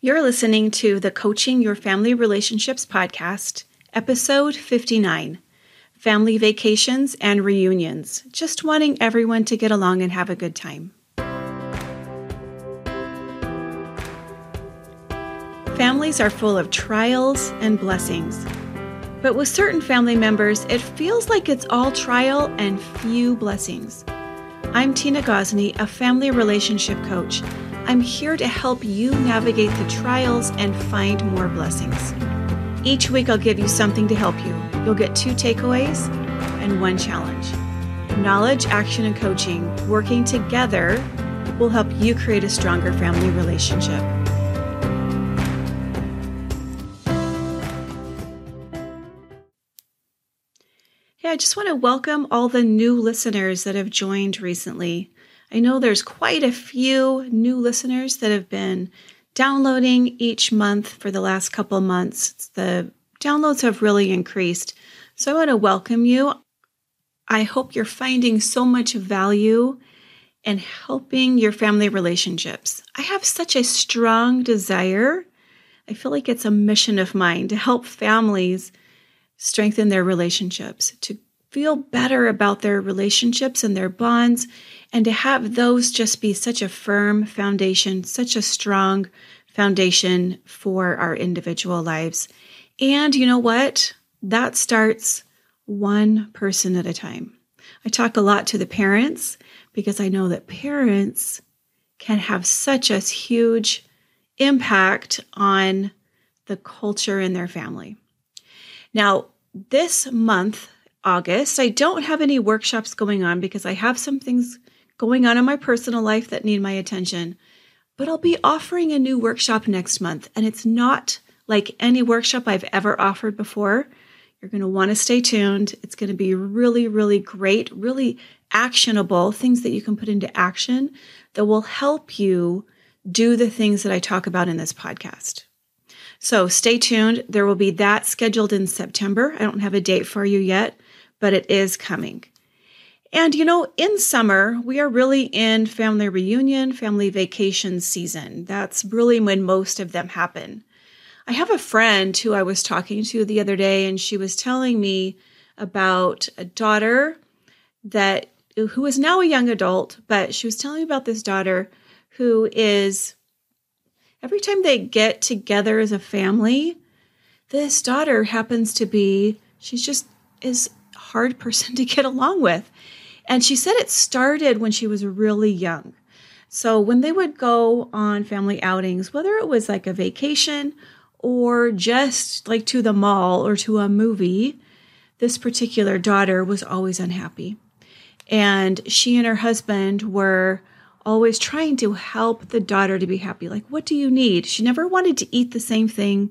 You're listening to the Coaching Your Family Relationships podcast, episode 59 Family Vacations and Reunions. Just wanting everyone to get along and have a good time. Families are full of trials and blessings. But with certain family members, it feels like it's all trial and few blessings. I'm Tina Gosney, a family relationship coach I'm here to help you navigate the trials and find more blessings. Each week, I'll give you something to help you. You'll get two takeaways and one challenge. Knowledge, action, and coaching working together will help you create a stronger family relationship. Hey, I just want to welcome all the new listeners that have joined recently. I know there's quite a few new listeners that have been downloading each month for the last couple months. The downloads have really increased. So I want to welcome you. I hope you're finding so much value in helping your family relationships. I have such a strong desire. I feel like it's a mission of mine to help families strengthen their relationships, to feel better about their relationships and their bonds, and to have those just be such a firm foundation, such a strong foundation for our individual lives. And you know what? That starts one person at a time. I talk a lot to the parents because I know that parents can have such a huge impact on the culture in their family. Now, this month, August, I don't have any workshops going on because I have some things going on in my personal life that need my attention. But I'll be offering a new workshop next month, and it's not like any workshop I've ever offered before. You're going to want to stay tuned. It's going to be really, really great, really actionable things that you can put into action that will help you do the things that I talk about in this podcast. So stay tuned. There will be that scheduled in September. I don't have a date for you yet, but it is coming. And you know, in summer, we are really in family reunion, family vacation season. That's really when most of them happen. I have a friend who I was talking to the other day, and she was telling me about a daughter that who is now a young adult, but she was telling me about this daughter who is every time they get together as a family, this daughter happens to be she's just is hard person to get along with. And she said it started when she was really young. So when they would go on family outings, whether it was like a vacation or just like to the mall or to a movie, this particular daughter was always unhappy. And she and her husband were always trying to help the daughter to be happy. Like, what do you need? She never wanted to eat the same thing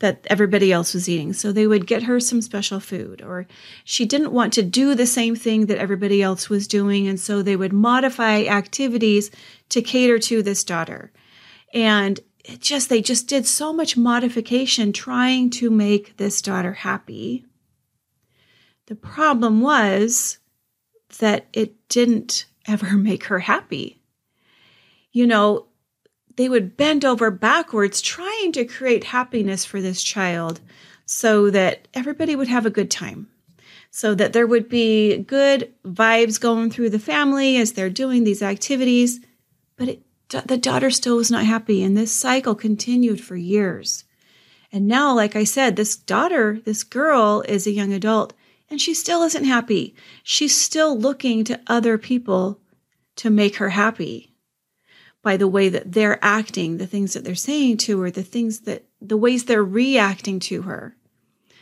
that everybody else was eating. So they would get her some special food, or she didn't want to do the same thing that everybody else was doing. And so they would modify activities to cater to this daughter. And it just, they just did so much modification trying to make this daughter happy. The problem was that it didn't ever make her happy. You know, they would bend over backwards trying to create happiness for this child so that everybody would have a good time, so that there would be good vibes going through the family as they're doing these activities. But it, the daughter still was not happy, and this cycle continued for years. And now, like I said, this daughter, this girl, is a young adult, and she still isn't happy. She's still looking to other people to make her happy by the way that they're acting, the things that they're saying to her, the things that the ways they're reacting to her.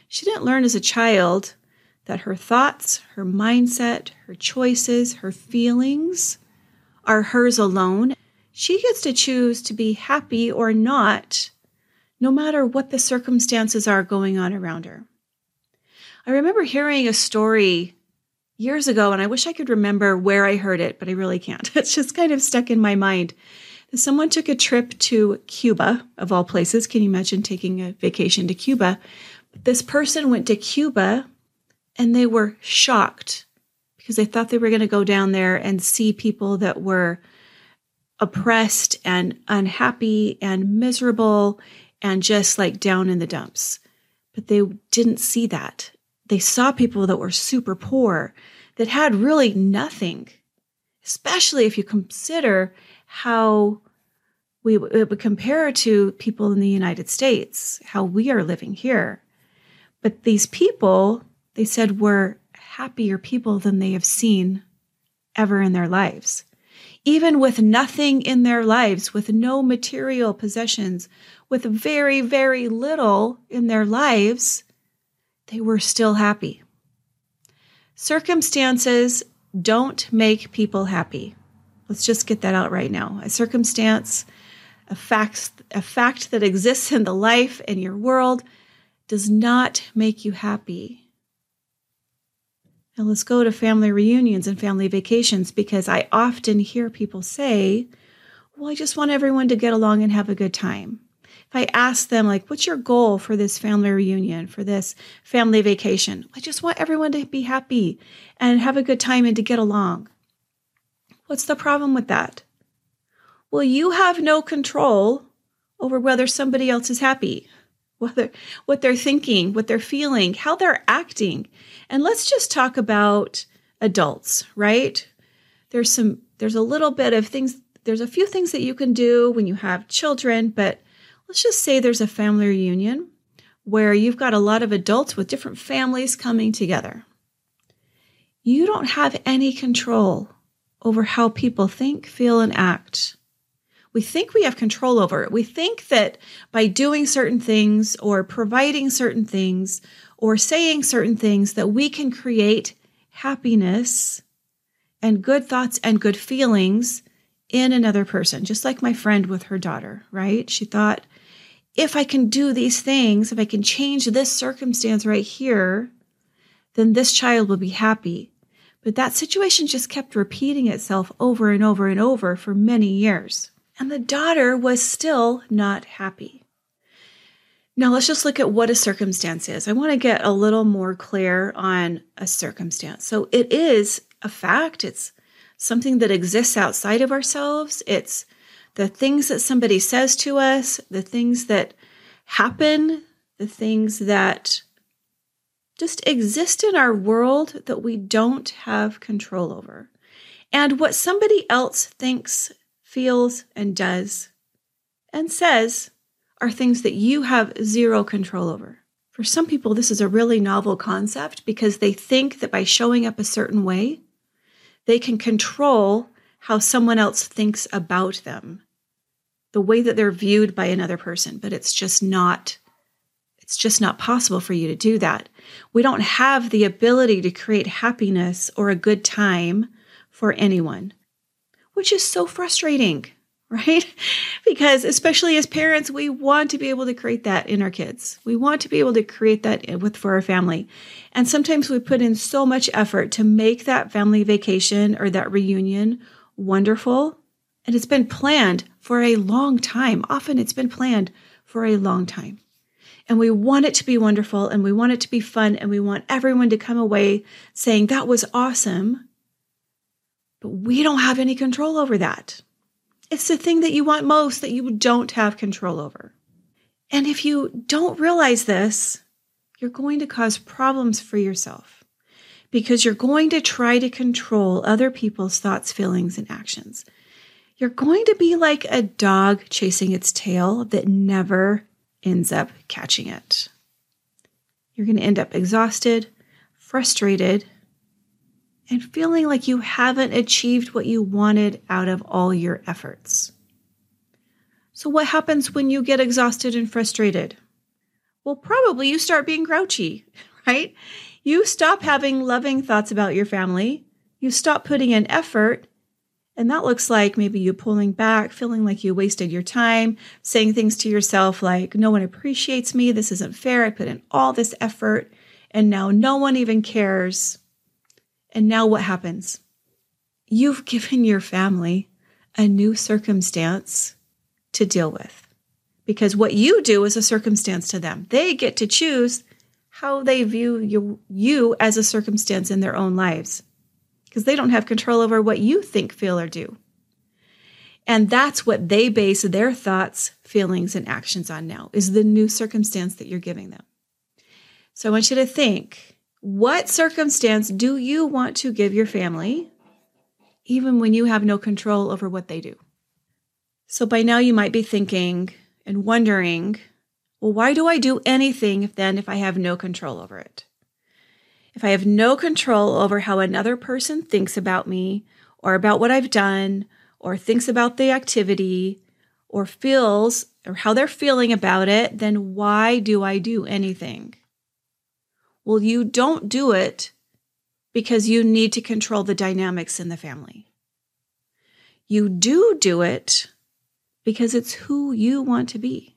She didn't learn as a child that her thoughts, her mindset, her choices, her feelings are hers alone. She gets to choose to be happy or not, no matter what the circumstances are going on around her. I remember hearing a story years ago, and I wish I could remember where I heard it, but I really can't. It's just kind of stuck in my mind. Someone took a trip to Cuba, of all places. Can you imagine taking a vacation to Cuba? This person went to Cuba and they were shocked because they thought they were going to go down there and see people that were oppressed and unhappy and miserable and just like down in the dumps. But they didn't see that. They saw people that were super poor, that had really nothing, especially if you consider how we would compare to people in the United States, how we are living here. But these people, they said, were happier people than they have seen ever in their lives. Even with nothing in their lives, with no material possessions, with very, very little in their lives, they were still happy. Circumstances don't make people happy. Let's just get that out right now. A circumstance, a fact, a fact that exists in the life in your world does not make you happy. Now let's go to family reunions and family vacations because I often hear people say, Well, I just want everyone to get along and have a good time. I ask them, like, what's your goal for this family reunion, for this family vacation? I just want everyone to be happy and have a good time and to get along. What's the problem with that? Well, you have no control over whether somebody else is happy whether what they're thinking, what they're feeling, how they're acting. And let's just talk about adults, right? There's some there's a little bit of things there's a few things that you can do when you have children, but let's just say there's a family reunion where you've got a lot of adults with different families coming together. You don't have any control over how people think, feel, and act we think we have control over it. We think that by doing certain things or providing certain things or saying certain things that we can create happiness and good thoughts and good feelings in another person, just like my friend with her daughter, right? She thought, if I can do these things, if I can change this circumstance right here, then this child will be happy. But that situation just kept repeating itself over and over and over for many years and the daughter was still not happy. Now, let's just look at what a circumstance is. I want to get a little more clear on a circumstance. So, it is a fact, it's something that exists outside of ourselves. It's the things that somebody says to us, the things that happen, the things that just exist in our world that we don't have control over. And what somebody else thinks feels, and does and says are things that you have zero control over. For some people, this is a really novel concept because they think that by showing up a certain way, they can control how someone else thinks about them, the way that they're viewed by another person. But it's just not. It's just not possible for you to do that. We don't have the ability to create happiness or a good time for anyone which is so frustrating, right? because especially as parents, we want to be able to create that in our kids. We want to be able to create that with for our family. And sometimes we put in so much effort to make that family vacation or that reunion wonderful. And it's been planned for a long time. Often it's been planned for a long time. And we want it to be wonderful and we want it to be fun and we want everyone to come away saying that was awesome. But we don't have any control over that. It's the thing that you want most that you don't have control over. And if you don't realize this, you're going to cause problems for yourself because you're going to try to control other people's thoughts, feelings, and actions. You're going to be like a dog chasing its tail that never ends up catching it. You're going to end up exhausted, frustrated, and feeling like you haven't achieved what you wanted out of all your efforts. So, what happens when you get exhausted and frustrated? Well, probably you start being grouchy, right? You stop having loving thoughts about your family. You stop putting in effort. And that looks like maybe you pulling back, feeling like you wasted your time, saying things to yourself like, no one appreciates me. This isn't fair. I put in all this effort and now no one even cares. And now what happens? You've given your family a new circumstance to deal with. Because what you do is a circumstance to them. They get to choose how they view you, you as a circumstance in their own lives because they don't have control over what you think, feel, or do. And that's what they base their thoughts, feelings, and actions on now is the new circumstance that you're giving them. So I want you to think what circumstance do you want to give your family, even when you have no control over what they do? So by now you might be thinking and wondering, well, why do I do anything then if I have no control over it? If I have no control over how another person thinks about me or about what I've done or thinks about the activity or feels or how they're feeling about it, then why do I do anything? Well, you don't do it because you need to control the dynamics in the family. You do do it because it's who you want to be.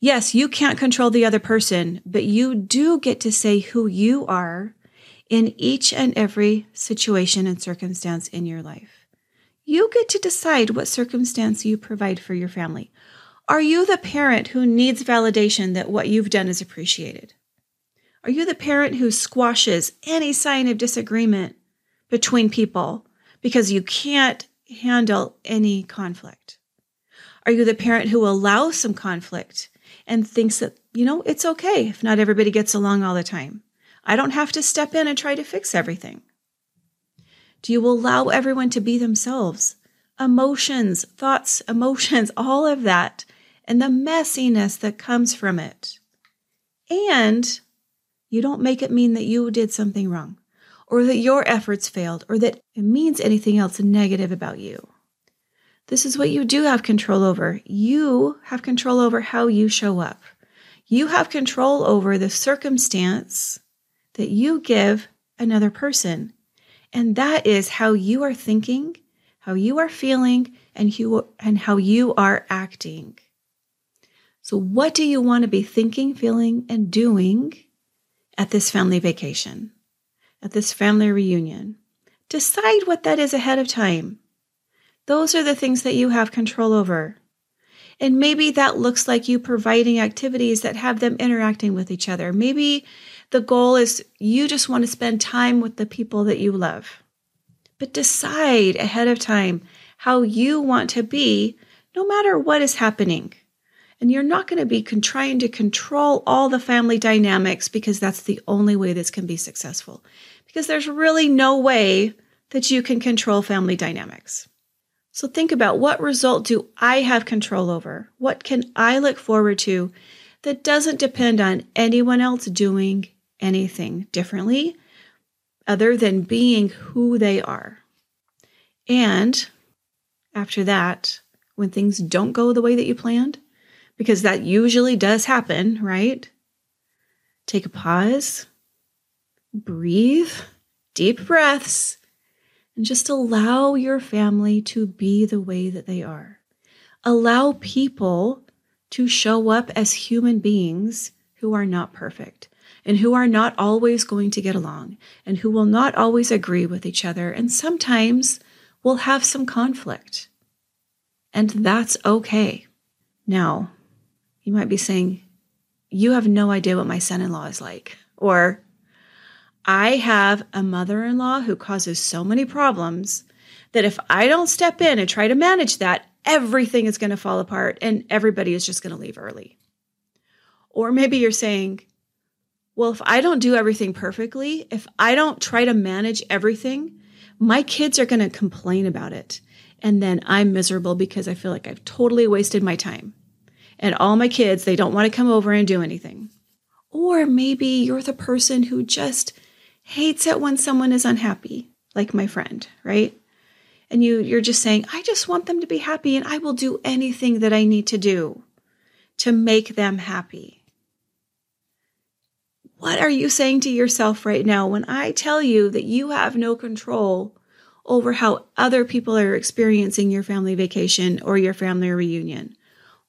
Yes, you can't control the other person, but you do get to say who you are in each and every situation and circumstance in your life. You get to decide what circumstance you provide for your family. Are you the parent who needs validation that what you've done is appreciated? Are you the parent who squashes any sign of disagreement between people because you can't handle any conflict? Are you the parent who allows some conflict and thinks that, you know, it's okay if not everybody gets along all the time. I don't have to step in and try to fix everything. Do you allow everyone to be themselves? Emotions, thoughts, emotions, all of that, and the messiness that comes from it. And you don't make it mean that you did something wrong, or that your efforts failed, or that it means anything else negative about you. This is what you do have control over. You have control over how you show up. You have control over the circumstance that you give another person. And that is how you are thinking, how you are feeling, and, and how you are acting. So, what do you want to be thinking, feeling, and doing at this family vacation, at this family reunion? Decide what that is ahead of time. Those are the things that you have control over. And maybe that looks like you providing activities that have them interacting with each other. Maybe the goal is you just want to spend time with the people that you love. But decide ahead of time how you want to be no matter what is happening. And you're not going to be con- trying to control all the family dynamics because that's the only way this can be successful. Because there's really no way that you can control family dynamics. So think about what result do I have control over? What can I look forward to that doesn't depend on anyone else doing anything differently other than being who they are? And after that, when things don't go the way that you planned, because that usually does happen, right? Take a pause, breathe, deep breaths, and just allow your family to be the way that they are. Allow people to show up as human beings who are not perfect and who are not always going to get along and who will not always agree with each other and sometimes will have some conflict. And that's okay. Now, you might be saying, You have no idea what my son in law is like. Or, I have a mother in law who causes so many problems that if I don't step in and try to manage that, everything is going to fall apart and everybody is just going to leave early. Or maybe you're saying, well, if I don't do everything perfectly, if I don't try to manage everything, my kids are going to complain about it. And then I'm miserable because I feel like I've totally wasted my time. And all my kids, they don't want to come over and do anything. Or maybe you're the person who just hates it when someone is unhappy, like my friend, right? And you you're just saying, I just want them to be happy and I will do anything that I need to do to make them happy. What are you saying to yourself right now when I tell you that you have no control over how other people are experiencing your family vacation or your family reunion?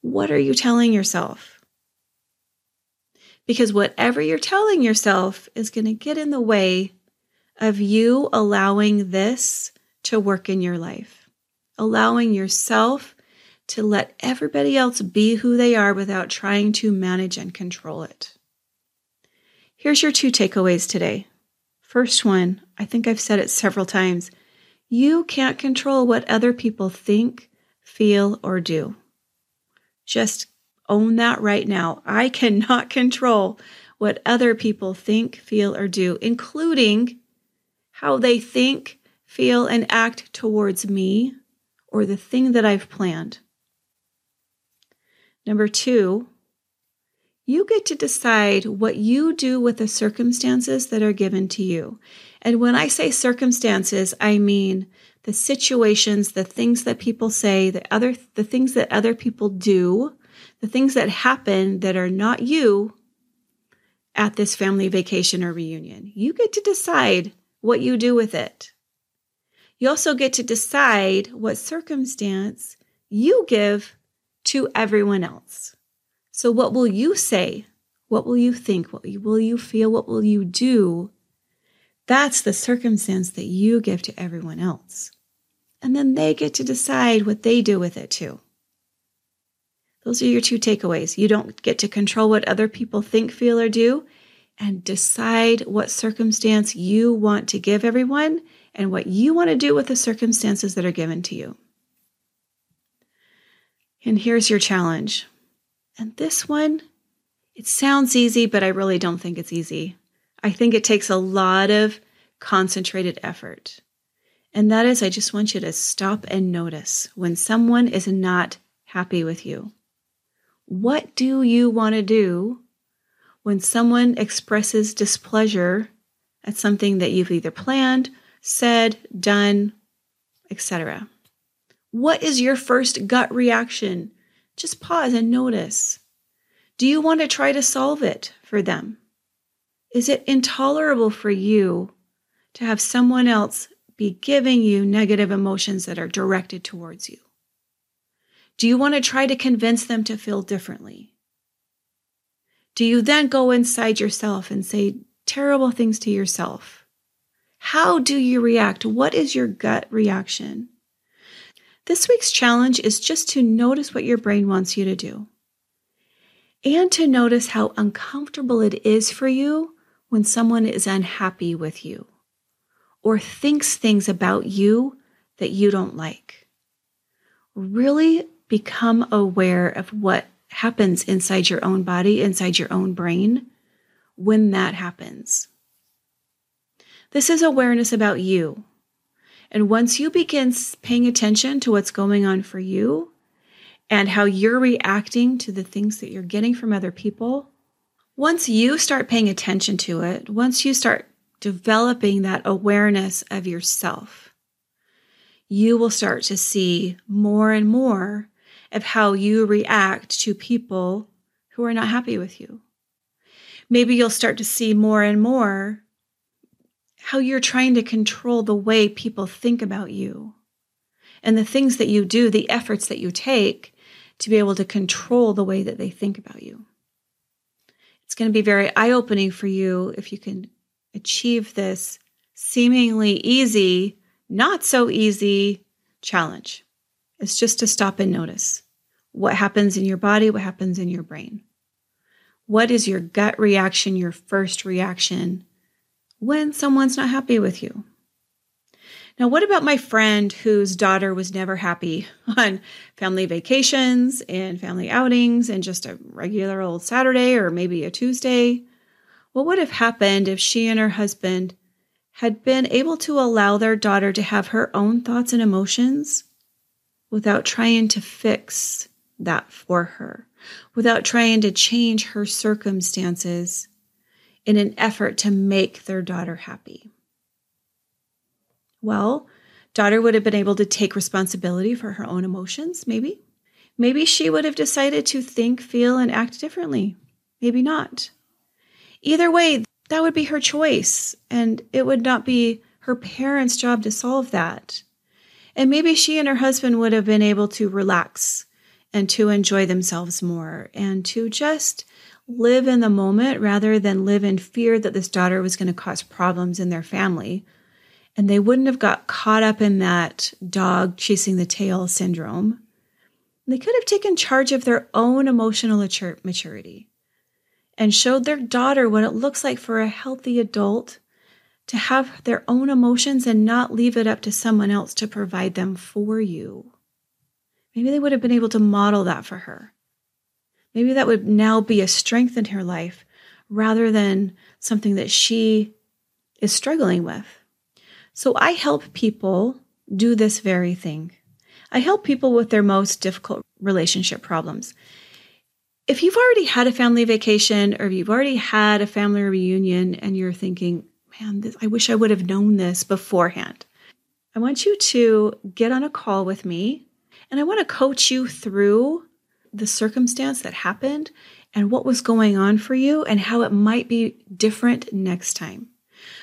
What are you telling yourself? Because whatever you're telling yourself is going to get in the way of you allowing this to work in your life, allowing yourself to let everybody else be who they are without trying to manage and control it. Here's your two takeaways today. First one, I think I've said it several times You can't control what other people think, feel, or do. Just own that right now. I cannot control what other people think, feel, or do, including how they think, feel, and act towards me or the thing that I've planned. Number two, you get to decide what you do with the circumstances that are given to you. And when I say circumstances, I mean the situations, the things that people say, the other the things that other people do, the things that happen that are not you at this family vacation or reunion. You get to decide what you do with it. You also get to decide what circumstance you give to everyone else. So, what will you say? What will you think? What will you feel? What will you do? That's the circumstance that you give to everyone else. And then they get to decide what they do with it too. Those are your two takeaways. You don't get to control what other people think, feel, or do, and decide what circumstance you want to give everyone and what you want to do with the circumstances that are given to you. And here's your challenge. And this one, it sounds easy, but I really don't think it's easy. I think it takes a lot of concentrated effort. And that is, I just want you to stop and notice when someone is not happy with you. What do you want to do when someone expresses displeasure at something that you've either planned, said, done, etc.? What is your first gut reaction? Just pause and notice. Do you want to try to solve it for them? Is it intolerable for you to have someone else be giving you negative emotions that are directed towards you? Do you want to try to convince them to feel differently? Do you then go inside yourself and say terrible things to yourself? How do you react? What is your gut reaction? This week's challenge is just to notice what your brain wants you to do and to notice how uncomfortable it is for you when someone is unhappy with you or thinks things about you that you don't like. Really become aware of what happens inside your own body, inside your own brain when that happens. This is awareness about you and once you begin paying attention to what's going on for you and how you're reacting to the things that you're getting from other people, once you start paying attention to it, once you start developing that awareness of yourself, you will start to see more and more of how you react to people who are not happy with you. Maybe you'll start to see more and more how you're trying to control the way people think about you and the things that you do, the efforts that you take to be able to control the way that they think about you. It's going to be very eye opening for you if you can achieve this seemingly easy, not so easy challenge. It's just to stop and notice what happens in your body, what happens in your brain. What is your gut reaction, your first reaction when someone's not happy with you. Now, what about my friend whose daughter was never happy on family vacations and family outings and just a regular old Saturday or maybe a Tuesday? What would have happened if she and her husband had been able to allow their daughter to have her own thoughts and emotions without trying to fix that for her, without trying to change her circumstances in an effort to make their daughter happy. Well, daughter would have been able to take responsibility for her own emotions, maybe. Maybe she would have decided to think, feel, and act differently. Maybe not. Either way, that would be her choice, and it would not be her parents' job to solve that. And maybe she and her husband would have been able to relax and to enjoy themselves more and to just live in the moment rather than live in fear that this daughter was going to cause problems in their family. And they wouldn't have got caught up in that dog chasing the tail syndrome. They could have taken charge of their own emotional maturity and showed their daughter what it looks like for a healthy adult to have their own emotions and not leave it up to someone else to provide them for you. Maybe they would have been able to model that for her. Maybe that would now be a strength in her life rather than something that she is struggling with. So I help people do this very thing. I help people with their most difficult relationship problems. If you've already had a family vacation or you've already had a family reunion and you're thinking, man, this, I wish I would have known this beforehand, I want you to get on a call with me and I want to coach you through the circumstance that happened and what was going on for you and how it might be different next time.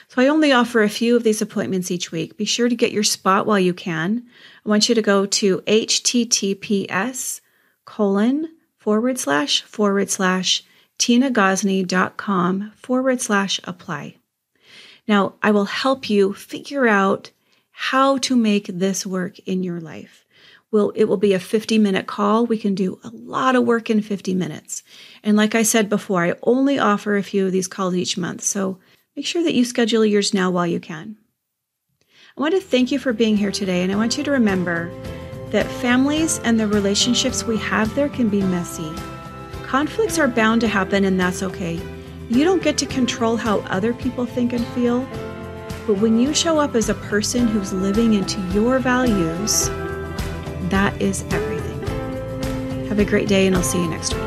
So I only offer a few of these appointments each week. Be sure to get your spot while you can. I want you to go to https colon forward slash forward slash tinagosney.com forward slash apply. Now, I will help you figure out how to make this work in your life. Will it will be a 50 minute call. We can do a lot of work in 50 minutes. And like I said before, I only offer a few of these calls each month. So make sure that you schedule yours now while you can. I want to thank you for being here today, and I want you to remember that families and the relationships we have there can be messy. Conflicts are bound to happen, and that's okay. You don't get to control how other people think and feel, but when you show up as a person who's living into your values, that is everything. Have a great day, and I'll see you next week.